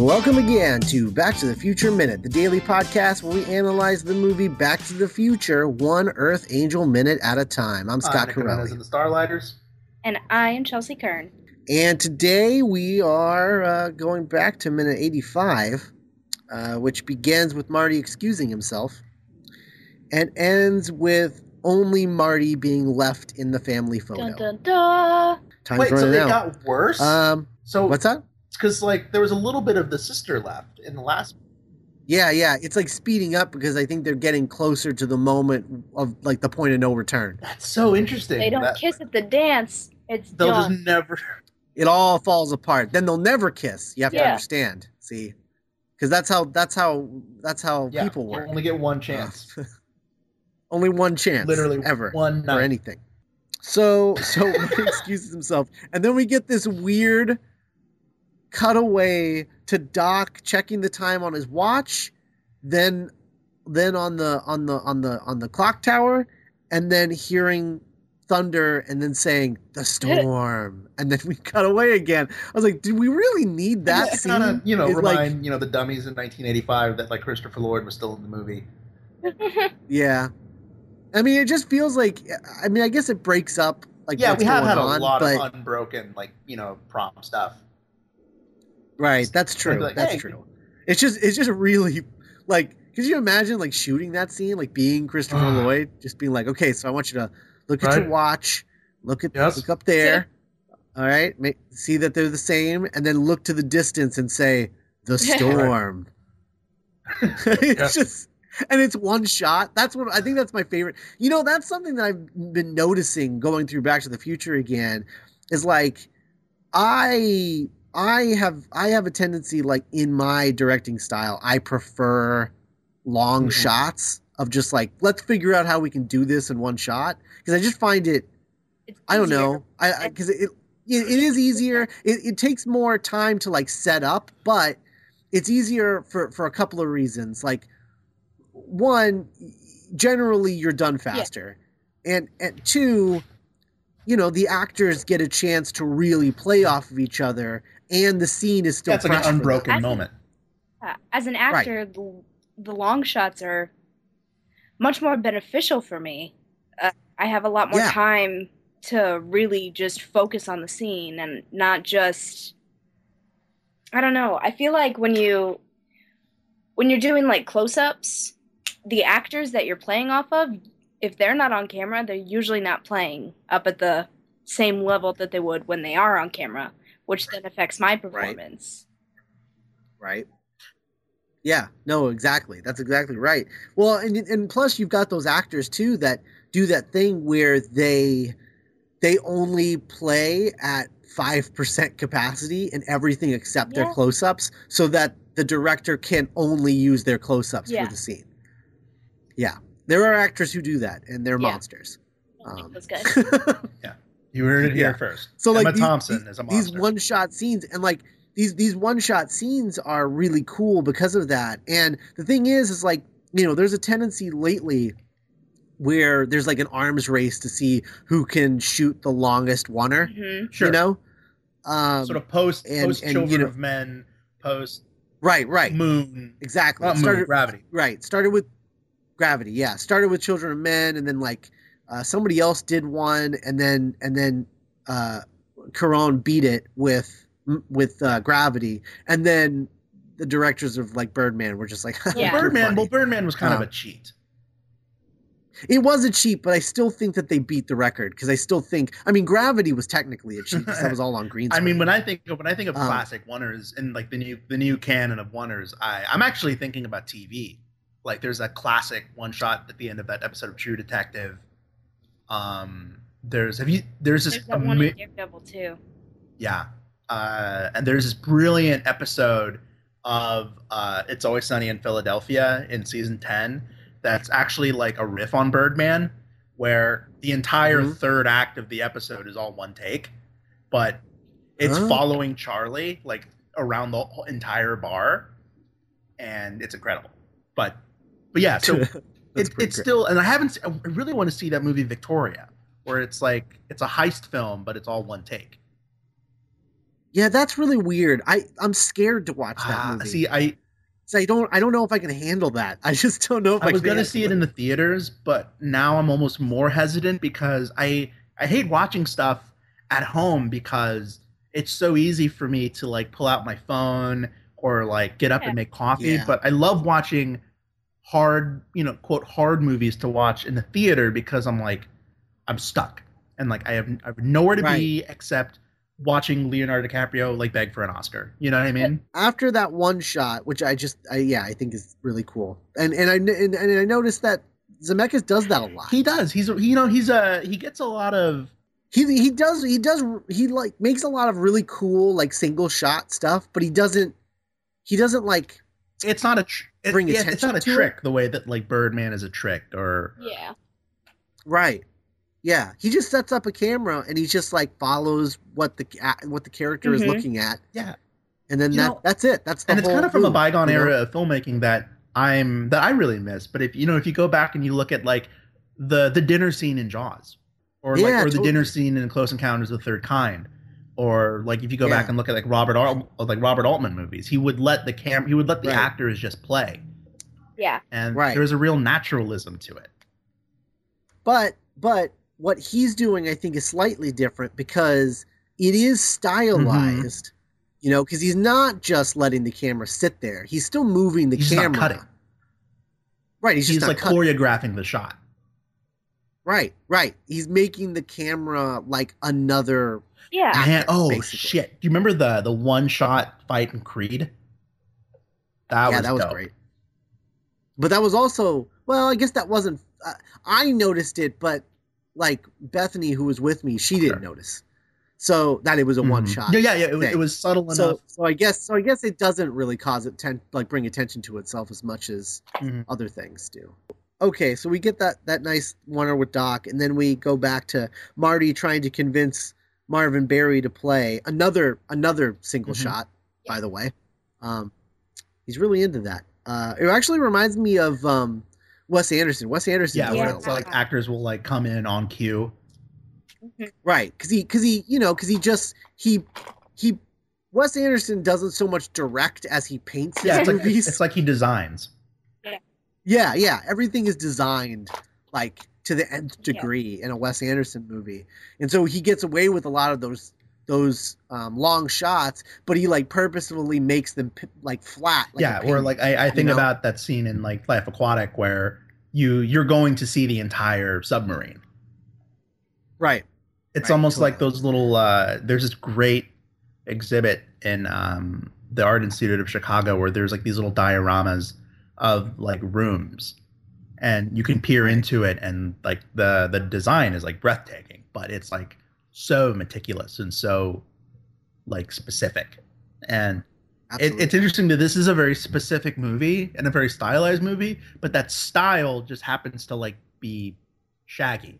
Welcome again to Back to the Future Minute, the daily podcast where we analyze the movie Back to the Future one Earth Angel minute at a time. I'm Scott Nick Hernandez Corelli. and the Starlighters. And I am Chelsea Kern. And today we are uh, going back to minute 85, uh, which begins with Marty excusing himself and ends with only Marty being left in the family photo. Dun dun dun. Time's Wait, so they out. got worse? um, so what's that? Because like there was a little bit of the sister left in the last. Yeah, yeah. It's like speeding up because I think they're getting closer to the moment of like the point of no return. That's so interesting. They don't that, kiss at the dance. It's They'll done. just never. It all falls apart. Then they'll never kiss. You have to understand. See, because that's how that's how that's how Yeah, people you work. Only get one uh, chance. Only one chance, Literally ever one for night. anything. So so he excuses himself, and then we get this weird cutaway to Doc checking the time on his watch, then then on the on the on the on the clock tower, and then hearing thunder and then saying the storm and then we cut away again i was like do we really need that Yeah, scene kinda, you know, It's like- remind you know the dummies in 1985 that like Christopher Lloyd was still in the movie. Yeah. I mean, it just feels like. I mean, I guess it breaks up like yeah, we have going had a on, lot but of unbroken like you know prom stuff. Right, that's true. like, that's hey. true. It's just, it's just really like. Could you imagine like shooting that scene, like being Christopher Ah. Lloyd, just being like, okay, so I want you to look at your watch, look at Yes. look up there, all right, make, see that they're the same, and then look to the distance and say the storm. it's Yeah. just and it's one shot. That's what I think that's my favorite. You know, that's something that I've been noticing going through Back to the Future again is like I I have I have a tendency like in my directing style, I prefer long Mhm. shots of just like let's figure out how we can do this in one shot because I just find it It's I don't easier. know. I because it, it it is easier. It, it takes more time to like set up, but it's easier for for a couple of reasons. Like one, generally you're done faster, and and two, you know the actors get a chance to really play off of each other, and the scene is still That's like an unbroken I think- moment. Uh, as an actor, the, the long shots are much more beneficial for me. Uh, I have a lot more Yeah. time to really just focus on the scene and not just. I don't know. I feel like when you when you're doing like close-ups, the actors that you're playing off of, if they're not on camera, they're usually not playing up at the same level that they would when they are on camera, which then affects my performance. right? Yeah, no, exactly. That's exactly right. Well, and and plus you've got those actors too that do that thing where they they only play at five percent capacity in everything except their close-ups, so that the director can only use their close-ups Yeah. for the scene. Yeah, there are actors who do that, and they're Yeah. monsters. I don't think Um, that's good. You heard it here Yeah. first. So like Emma these, Thompson these, is a these one shot scenes and like these these one shot scenes are really cool because of that. And the thing is is like, you know, there's a tendency lately where there's like an arms race to see who can shoot the longest oneer, Mhm. sure. you know? Um sort of post and- post and, you Children know- of Men, post right, right. Moon, Exactly. not Moon, Started Gravity. right, started with Gravity. Yeah, started with Children of Men and then like uh, somebody else did one and then and then uh Cuarón beat it with with uh, Gravity, and then the directors of like Birdman were just like, Yeah. Birdman. funny." Well, Birdman was kind Uh, of a cheat. it was a cheat, but I still think that they beat the record because I still think. I mean, Gravity was technically a cheat because that was all on green. I mean, when I think of when I think of Um, classic oneers and like the new the new canon of oneers, I I'm actually thinking about TV. Like there's a classic one shot at the end of that episode of True Detective. Um, there's have you there's this There's that one ama- Daredevil too. yeah, uh, and there's this brilliant episode of uh, It's Always Sunny in Philadelphia in season ten that's actually like a riff on Birdman, where the entire Mhm. third act of the episode is all one take, but it's Oh. following Charlie like around the entire bar, and it's incredible. But but yeah, so That's it, it's great. still and I haven't I really want to see that movie Victoria, where it's like it's a heist film, but it's all one take. Yeah, that's really weird. I I'm scared to watch that Ah, movie. see, I So I don't I don't know if I can handle that. I just don't know if I, I was gonna see it in the theaters, but now I'm almost more hesitant because I I hate watching stuff at home because it's so easy for me to like pull out my phone or like get up Yeah. and make coffee. Yeah. But I love watching hard, you know, quote hard movies to watch in the theater because I'm like I'm stuck and like I have I have nowhere to be except watching Leonardo DiCaprio like beg for an Oscar. You know what I mean? after that one shot, which I just I, yeah I think is really cool, and and I and, and I noticed that Zemeckis does that a lot. He does. He's you know he's a he gets a lot of he he does he does he like makes a lot of really cool like single shot stuff, but he doesn't he doesn't like it's not a tr- it- Bring yeah, it's not a attention to trick the way that like Birdman is a trick or Yeah. right. Yeah, he just sets up a camera and he just like follows what the what the character is Mhm. looking at, yeah and then You that know, that's it. That's the and it's kind of from a bygone you know? era of filmmaking that I'm that I really miss but if you know if you go back and you look at like the the dinner scene in Jaws or like Yeah, or the dinner scene in Close Encounters of the Third Kind or like if you go Yeah. back and look at like Robert Al- uh, like Robert Altman movies he would let the cam he would let the Right. actors just play Yeah. and Right. there's a real naturalism to it But but what he's doing, I think, is slightly different because it is mm-hmm. stylized. You know, because he's not just letting the camera sit there; he's still moving the he's just camera. not cutting Right, he's, he's, just like cutting. choreographing the shot Right, right. He's making the camera like another. Yeah. Man, oh basically. shit! Do you remember the the one shot fight in Creed? That yeah, was that was dope. great. But that was also well. I guess that wasn't. Uh, I noticed it, but like Bethany, who was with me, she didn't Sure. notice. So that it was a one Mhm. shot. Yeah, yeah, yeah. It, was- it was subtle So, enough. so I guess, so I guess it doesn't really cause it ten, like bring attention to itself as much as Mhm. other things do. Okay, so we get that that nice oneer with Doc, and then we go back to Marty trying to convince Marvin Berry to play another another single Mhm. shot. By the way, um, he's really into that. Uh, it actually reminds me of um, Wes Anderson. Wes Anderson, Yeah, does where that a it's like actors will like come in on cue. right? Because he, because he, you know, because he just he he. Wes Anderson doesn't so much direct as he paints his Yeah, it's like it's like he designs. Yeah, yeah. Everything is designed like to the nth degree in a Wes Anderson movie, and so he gets away with a lot of those those um, long shots, but he like purposefully makes them p- like flat. Like yeah, or like I, I think know? about that scene in like Life Aquatic where you you're going to see the entire submarine. right. It's Right, almost like those little. uh There's this great exhibit in um the Art Institute of Chicago where there's like these little dioramas of like rooms, and you can peer into it, and like the the design is like breathtaking, but it's like so meticulous and so like specific and it, it's interesting that this is a very specific movie and a very stylized movie, but that style just happens to like be shaggy.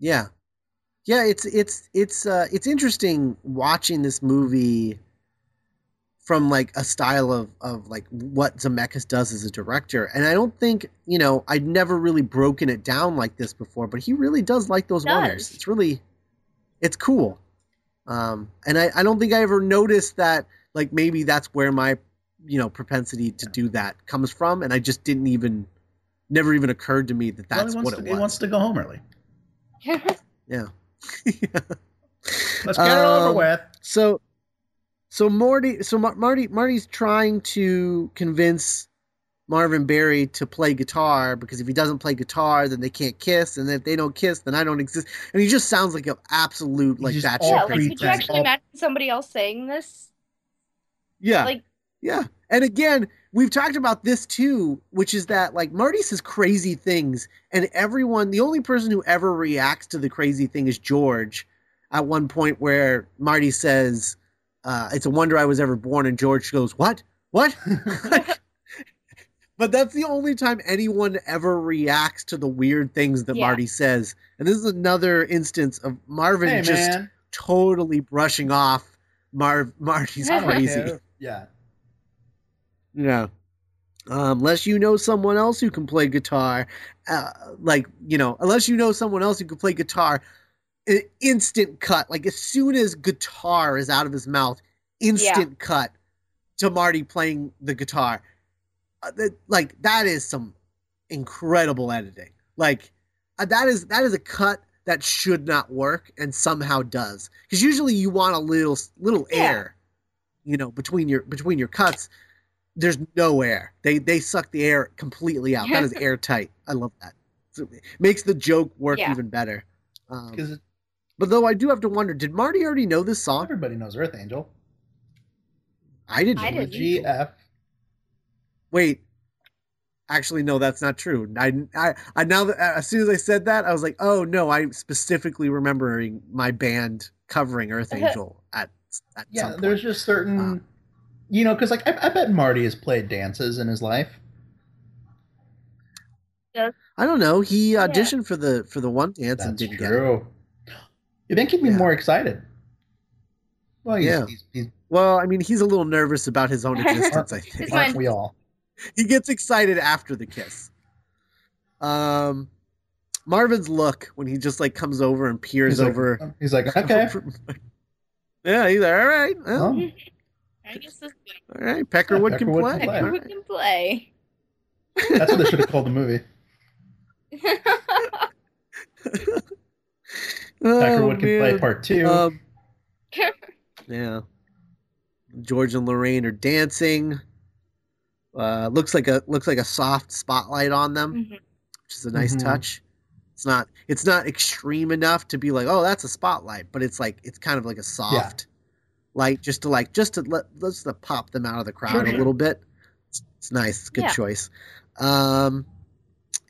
Yeah. Yeah, it's it's it's uh it's interesting watching this movie from like a style of of like what Zemeckis does as a director. And I don't think, you know, I'd never really broken it down like this before, but he really does like those Does. wonders. It's really it's cool. Um and I, I don't think I ever noticed that like maybe that's where my you know propensity to do that comes from and I just didn't even never even occurred to me that that's he wants what to, it He wants to go home early. Yeah. yeah. Let's get it over Um, with. So, so Marty, so Mar- Marty, Marty's trying to convince Marvin Berry to play guitar because if he doesn't play guitar, then they can't kiss, and if they don't kiss, then I don't exist. And he just sounds like an absolute like He's that. yeah, like could you actually imagine somebody else saying this? Yeah, Like yeah. And again, we've talked about this too, which is that like Marty says crazy things, and everyone, the only person who ever reacts to the crazy thing is George. At one point, where Marty says, uh, "It's a wonder I was ever born," and George goes, "What? What?" but that's the only time anyone ever reacts to the weird things that Yeah. Marty says. And this is another instance of Marvin hey just man, totally brushing off Marv Marty's crazy. Yeah. Yeah. Um, unless you know someone else who can play guitar, uh, like you know, unless you know someone else who can play guitar, an instant cut. Like as soon as guitar is out of his mouth, instant cut to Marty playing the guitar. Uh, that, like that is some incredible editing. Like uh, that is that is a cut that should not work and somehow does. Because usually you want a little little Yeah. air, you know, between your between your cuts. There's no air. They they suck the air completely out. That is airtight. I love that. So it makes the joke work Yeah. even better. Um, Because but though I do have to wonder, did Marty already know this song? everybody knows Earth Angel. I didn't. I know didn't. it. GF. Wait. Actually, no, that's not true. I, I, I now that as soon as I said that, I was like, oh no, I'm specifically remembering my band covering Earth Angel at at Yeah, some there's just certain, uh, you know, because like I, I bet Marty has played dances in his life. I don't know. He auditioned for the for the one dance and didn't get it. True. You think he'd be Yeah. more excited? Well, he's, Yeah. he's, he's Well, I mean, he's a little nervous about his own existence. I think aren't we all? he gets excited after the kiss. Um, Marvin's look when he just like comes over and peers He's like, over. he's like, okay, yeah, he's like, all right, well, well, I guess this all right. Peckerwood, can, Peckerwood play. can play. All who right. can play. that's what they should have called the movie. Oh, Peckerwood can play part two. Um, yeah. George and Lorraine are dancing. Uh, looks like a looks like a soft spotlight on them, Mhm. which is a nice Mhm. touch. It's not it's not extreme enough to be like, oh, that's a spotlight, but it's like it's kind of like a soft light, just to like just to let let's to pop them out of the crowd Sure, a sure. little bit. It's, it's nice. It's a good Yeah. choice. Um,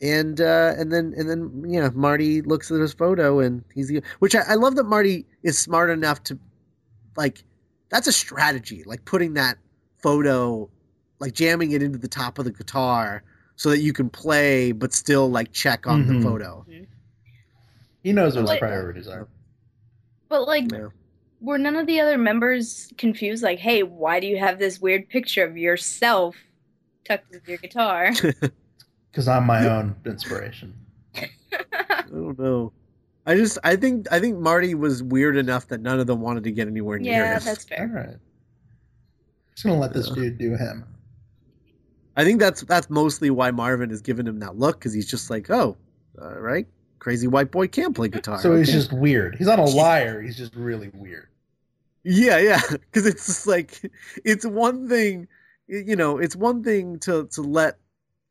and uh, and then and then yeah, Marty looks at his photo and he's which I, I love that Marty is smart enough to like that's a strategy, like putting that photo, like jamming it into the top of the guitar so that you can play but still like check on Mhm. the photo. he knows what his priorities are. But like, Yeah. were none of the other members confused? Like, hey, why do you have this weird picture of yourself tucked with your guitar? Because I'm my own inspiration. I don't know. I just I think I think Marty was weird enough that none of them wanted to get anywhere near yeah, him. that's All fair. right. Just gonna let this Yeah. dude do him. I think that's that's mostly why Marvin is giving him that look because he's just like, oh, right, crazy white boy can't play guitar. So he's just weird. He's not a liar. He's just really weird. yeah, yeah, because it's just like it's one thing, you know, it's one thing to to let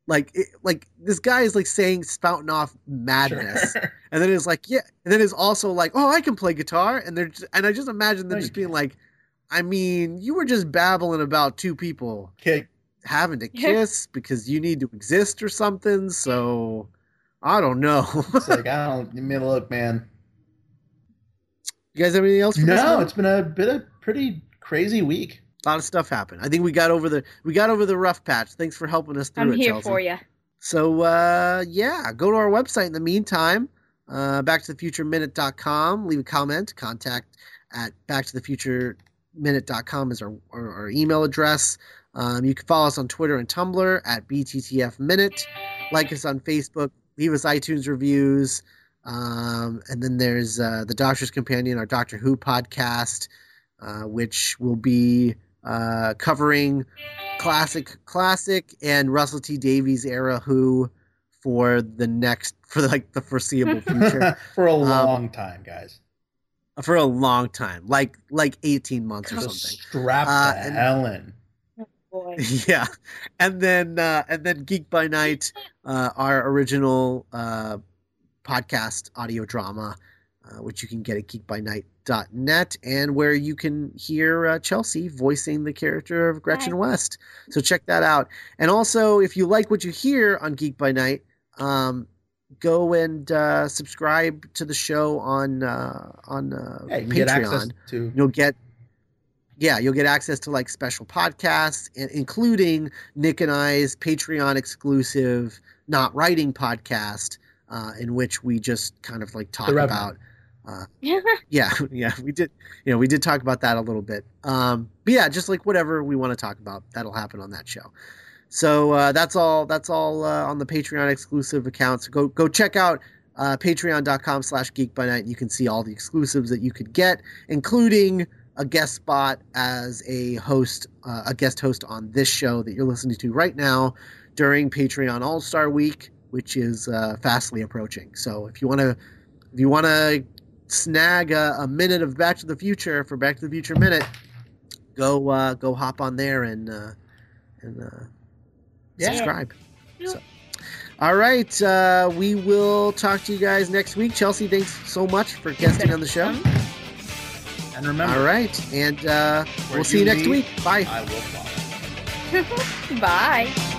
like it, like this guy is like saying spouting off madness, Sure. and then it's like yeah, and then it's also like oh I can play guitar, and they're just, and I just imagine them No, just you being like, I mean, you were just babbling about two people Okay, having to kiss because you need to exist or something. So I don't know. it's like I don't. You mean, look, man. you guys have anything else? For No, one? it's been a bit of pretty crazy week. A lot of stuff happened. I think we got over the we got over the rough patch. Thanks for helping us through it. I'm it, here Chelsea. for you. So uh, yeah, go to our website in the meantime. Uh, backtothefutureminute.com. Leave a comment. Contact at backtothefutureminute.com is our, our, our email address. Um, you can follow us on Twitter and Tumblr at BTTF Minute. Like us on Facebook. Leave us iTunes reviews. Um, and then there's uh, the Doctor's Companion, our Doctor Who podcast, uh, which will be uh, covering classic, classic, and Russell T Davies era Who for the next for like the foreseeable future For a Um, long time, guys. for a long time, like like eighteen months or something. strap Uh, to and- Helen. Boy. yeah and then uh and then geek by night uh our original uh podcast audio drama uh, which you can get at geekbynight.net and where you can hear uh, chelsea voicing the character of gretchen Hi. west so check that out and also if you like what you hear on geek by night um go and uh subscribe to the show on uh on uh Yeah, you patreon get to. you'll get yeah you'll get access to like special podcasts and including nick and i's patreon exclusive not writing podcast uh, in which we just kind of like talk The Revenant. about uh, yeah yeah we did you know we did talk about that a little bit um but yeah just like whatever we want to talk about that'll happen on that show so uh, that's all that's all uh, on the patreon exclusive accounts go go check out uh, patreon.com slash geek by night. You can see all the exclusives that you could get, including a guest spot as a host, uh, a guest host on this show that you're listening to right now during Patreon All Star Week, which is uh, fastly approaching. So if you want to, if you want to snag a, a, minute of Back to the Future for Back to the Future Minute, go uh, go hop on there and uh, and uh, yeah. subscribe. Yeah. So, all right, uh, we will talk to you guys next week. Chelsea, thanks so much for guesting on the show. And remember, all right, and uh, we'll see you next week. Bye. Bye.